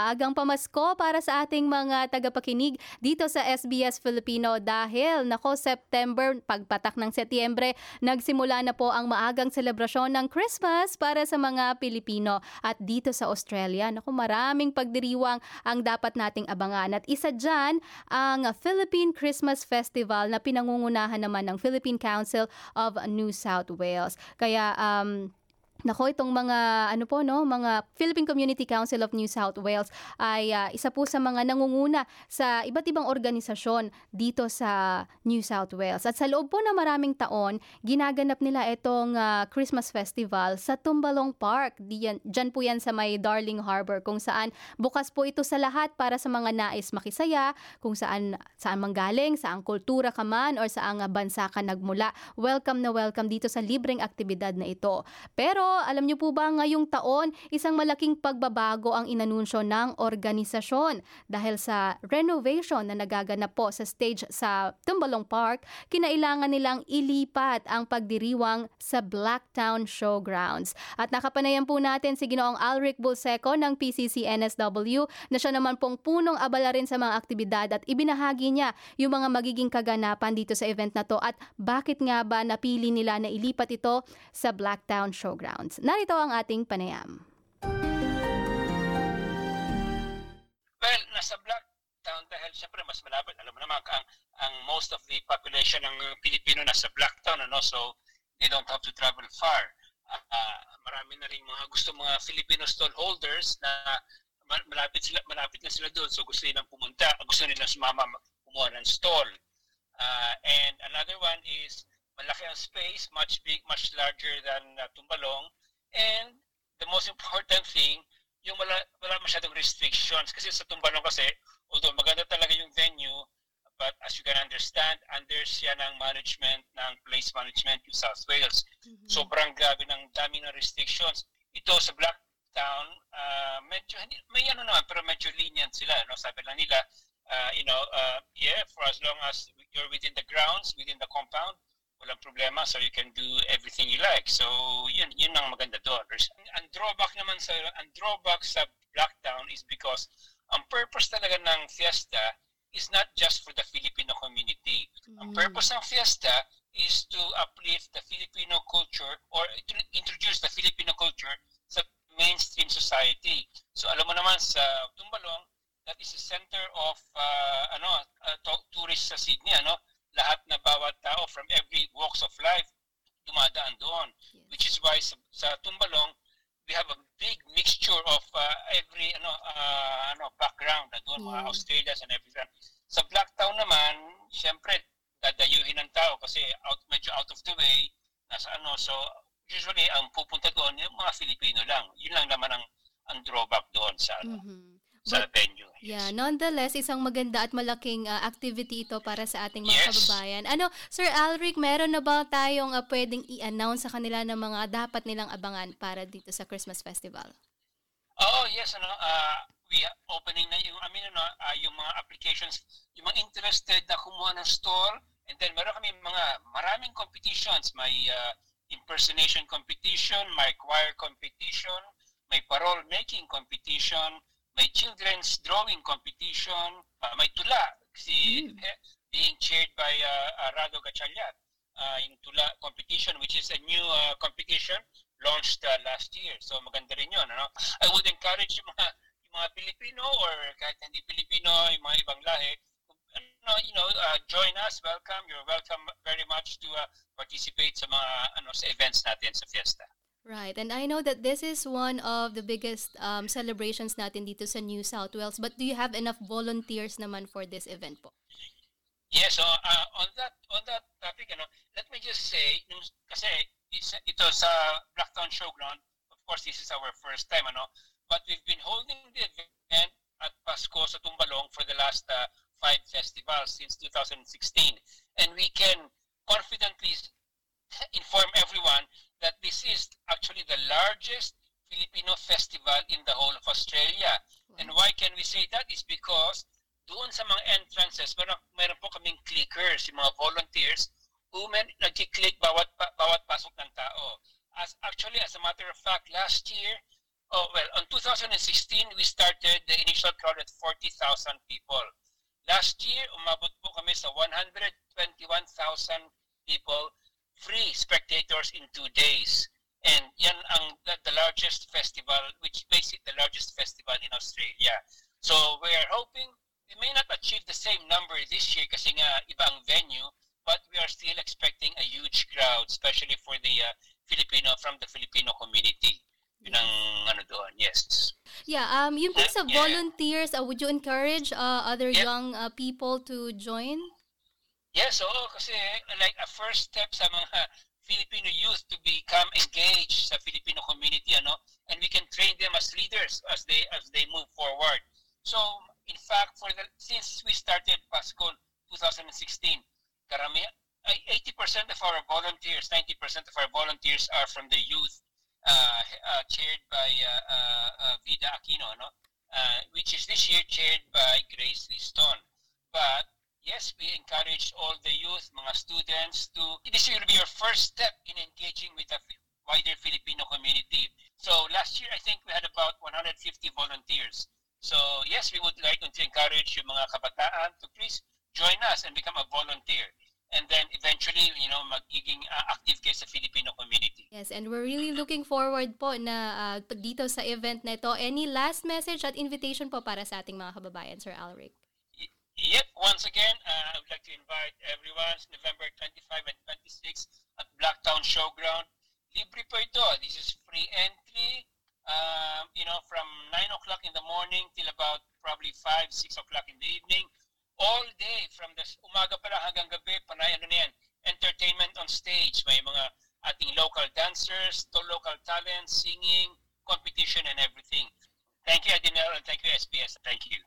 maagang pamasko para sa ating mga tagapakinig dito sa SBS Filipino dahil nako September, pagpatak ng Setyembre, nagsimula na po ang maagang selebrasyon ng Christmas para sa mga Pilipino at dito sa Australia. Nako maraming pagdiriwang ang dapat nating abangan at isa dyan ang Philippine Christmas Festival na pinangungunahan naman ng Philippine Council of New South Wales. Kaya um, Nako, itong mga ano po no, mga Philippine Community Council of New South Wales ay uh, isa po sa mga nangunguna sa iba't ibang organisasyon dito sa New South Wales. At sa loob po ng maraming taon, ginaganap nila itong uh, Christmas Festival sa Tumbalong Park. Diyan, dyan po yan sa may Darling Harbor kung saan bukas po ito sa lahat para sa mga nais makisaya, kung saan saan manggaling, saang kultura ka man or saang bansa ka nagmula. Welcome na welcome dito sa libreng aktibidad na ito. Pero alam niyo po ba ngayong taon, isang malaking pagbabago ang inanunsyo ng organisasyon dahil sa renovation na nagaganap po sa stage sa Tumbalong Park, kinailangan nilang ilipat ang pagdiriwang sa Blacktown Showgrounds. At nakapanayan po natin si Ginoong Alric Bulseco ng PCC NSW na siya naman pong punong abala rin sa mga aktibidad at ibinahagi niya yung mga magiging kaganapan dito sa event na to at bakit nga ba napili nila na ilipat ito sa Blacktown Showgrounds pounds. Narito ang ating panayam. Well, nasa Black Town dahil siyempre mas malapit. Alam mo naman, ang, ang most of the population ng Pilipino nasa Black Town, ano? so they don't have to travel far. Uh, marami na rin mga gusto mga Filipino stallholders na malapit sila malapit na sila doon so gusto nilang pumunta gusto nilang sumama kumuha ng stall uh, and another one is malaki ang space, much big, much larger than uh, Tumbalong. And the most important thing, yung wala, wala masyadong restrictions. Kasi sa Tumbalong kasi, although maganda talaga yung venue, but as you can understand, under siya ng management, ng place management yung South Wales. Mm-hmm. Sobrang grabe ng dami ng restrictions. Ito sa Black Town, uh, medyo, may ano naman, pero medyo lenient sila. No? Sabi lang nila, uh, you know, uh, yeah, for as long as you're within the grounds, within the compound, walang problema so you can do everything you like. So yun yun ang maganda doon. Ang drawback naman sa ang drawback sa Blacktown is because ang purpose talaga ng fiesta is not just for the Filipino community. Mm. Ang purpose ng fiesta is to uplift the Filipino culture or to introduce the Filipino culture sa mainstream society. So alam mo naman sa Tumbalong, that is the center of uh, ano uh, tourist sa Sydney, ano? lahat na bawat tao from every walks of life dumadaan doon. Yes. Which is why sa, sa Tumbalong, we have a big mixture of uh, every ano uh, ano background na doon, yeah. mga Australians and everything. Sa Blacktown naman, syempre dadayuhin ng tao kasi out medyo out of the way nasa ano so usually ang pupunta doon yung mga Filipino lang. Yun lang naman ang ang drawback doon sa ano. Mm-hmm sa But, venue. Yeah, nonetheless, isang maganda at malaking uh, activity ito para sa ating mga yes. kababayan. Ano, Sir Alric, meron na ba tayong uh, pwedeng i-announce sa kanila ng mga dapat nilang abangan para dito sa Christmas Festival? Oh, yes, ano, uh, we are opening na yung, I mean, ano, uh, yung mga applications, yung mga interested na kumuha ng store, and then meron kami mga maraming competitions, may uh, impersonation competition, may choir competition, may parole making competition, may children's drawing competition, uh, may tula, si, mm. eh, being chaired by uh, Rado Gatchalian, uh, yung tula competition, which is a new uh, competition launched uh, last year. So maganda rin yun. Ano? I would encourage yung mga, yung mga Pilipino or kahit hindi Pilipino, yung mga ibang lahi, ano, you know, uh, join us. Welcome. You're welcome very much to uh, participate sa mga ano sa events natin sa fiesta. Right. And I know that this is one of the biggest um, celebrations natin dito sa New South Wales. But do you have enough volunteers naman for this event po? Yes, so uh, on that on that topic, ano, let me just say, nung, kasi ito sa Blacktown Showground, of course, this is our first time, ano, but we've been holding the event at Pasko sa Tumbalong for the last uh, five festivals since 2016. And we can confidently inform everyone that this is actually the largest Filipino festival in the whole of Australia. Wow. And why can we say that is because doon sa mga entrances, meron, meron po kaming clickers, yung mga volunteers, who men, nag-click bawat, bawat pasok ng tao. As Actually, as a matter of fact, last year, Oh, well, on 2016, we started the initial crowd at 40,000 people. Last year, umabot po kami sa 121,000 people, free spectators in two days. And yan ang the, largest festival, which makes it the largest festival in Australia. So we are hoping we may not achieve the same number this year kasi nga iba ang venue, but we are still expecting a huge crowd, especially for the uh, Filipino from the Filipino community. Yun ang ano doon, yes. Yeah, um, yun po Uh, sa yeah. volunteers, uh, would you encourage uh, other Yeah. young uh, people to join? Yes, oo, kasi like a first step sa mga Filipino youth to become engaged sa Filipino community, ano, and we can train them as leaders as they as they move forward. So, in fact, for the since we started Pascon 2016, karami 80% of our volunteers, 90% of our volunteers are from the youth, uh, uh, chaired by uh, uh, uh, Vida Aquino, no? Uh, which is this year chaired by Grace Liston. But yes, we encourage all the youth, mga students, to this will be your first step in engaging with the wider Filipino community. So last year, I think we had about 150 volunteers. So yes, we would like to encourage yung mga kabataan to please join us and become a volunteer. And then eventually, you know, magiging uh, active kayo sa Filipino community. Yes, and we're really looking forward po na uh, dito sa event na ito. Any last message at invitation po para sa ating mga kababayan, Sir Alric? Yep, once again, uh, I would like to invite everyone November 25 and 26 at Blacktown Showground. Libre ito. This is free entry. Um, you know, from 9 o'clock in the morning till about probably 5, 6 o'clock in the evening. All day, from the umaga pa lang hanggang gabi, panay ano na entertainment on stage. May mga ating local dancers, to local talents, singing, competition, and everything. Thank you, Adinel, and thank you, SBS. Thank you.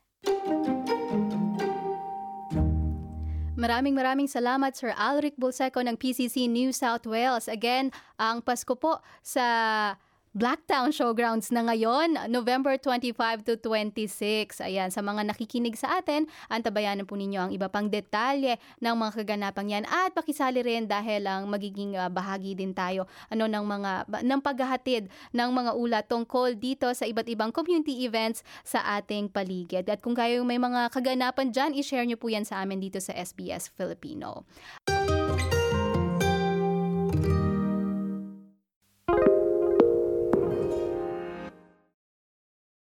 Maraming maraming salamat Sir Alric Bulseco ng PCC New South Wales. Again, ang Pasko po sa Blacktown Showgrounds na ngayon, November 25 to 26. Ayan, sa mga nakikinig sa atin, antabayanan po ninyo ang iba pang detalye ng mga kaganapang yan at pakisali rin dahil ang magiging ah, bahagi din tayo ano ng mga ng paghahatid ng mga ulat tungkol dito sa iba't ibang community events sa ating paligid. At kung kayo may mga kaganapan dyan, i-share nyo po yan sa amin dito sa SBS Filipino.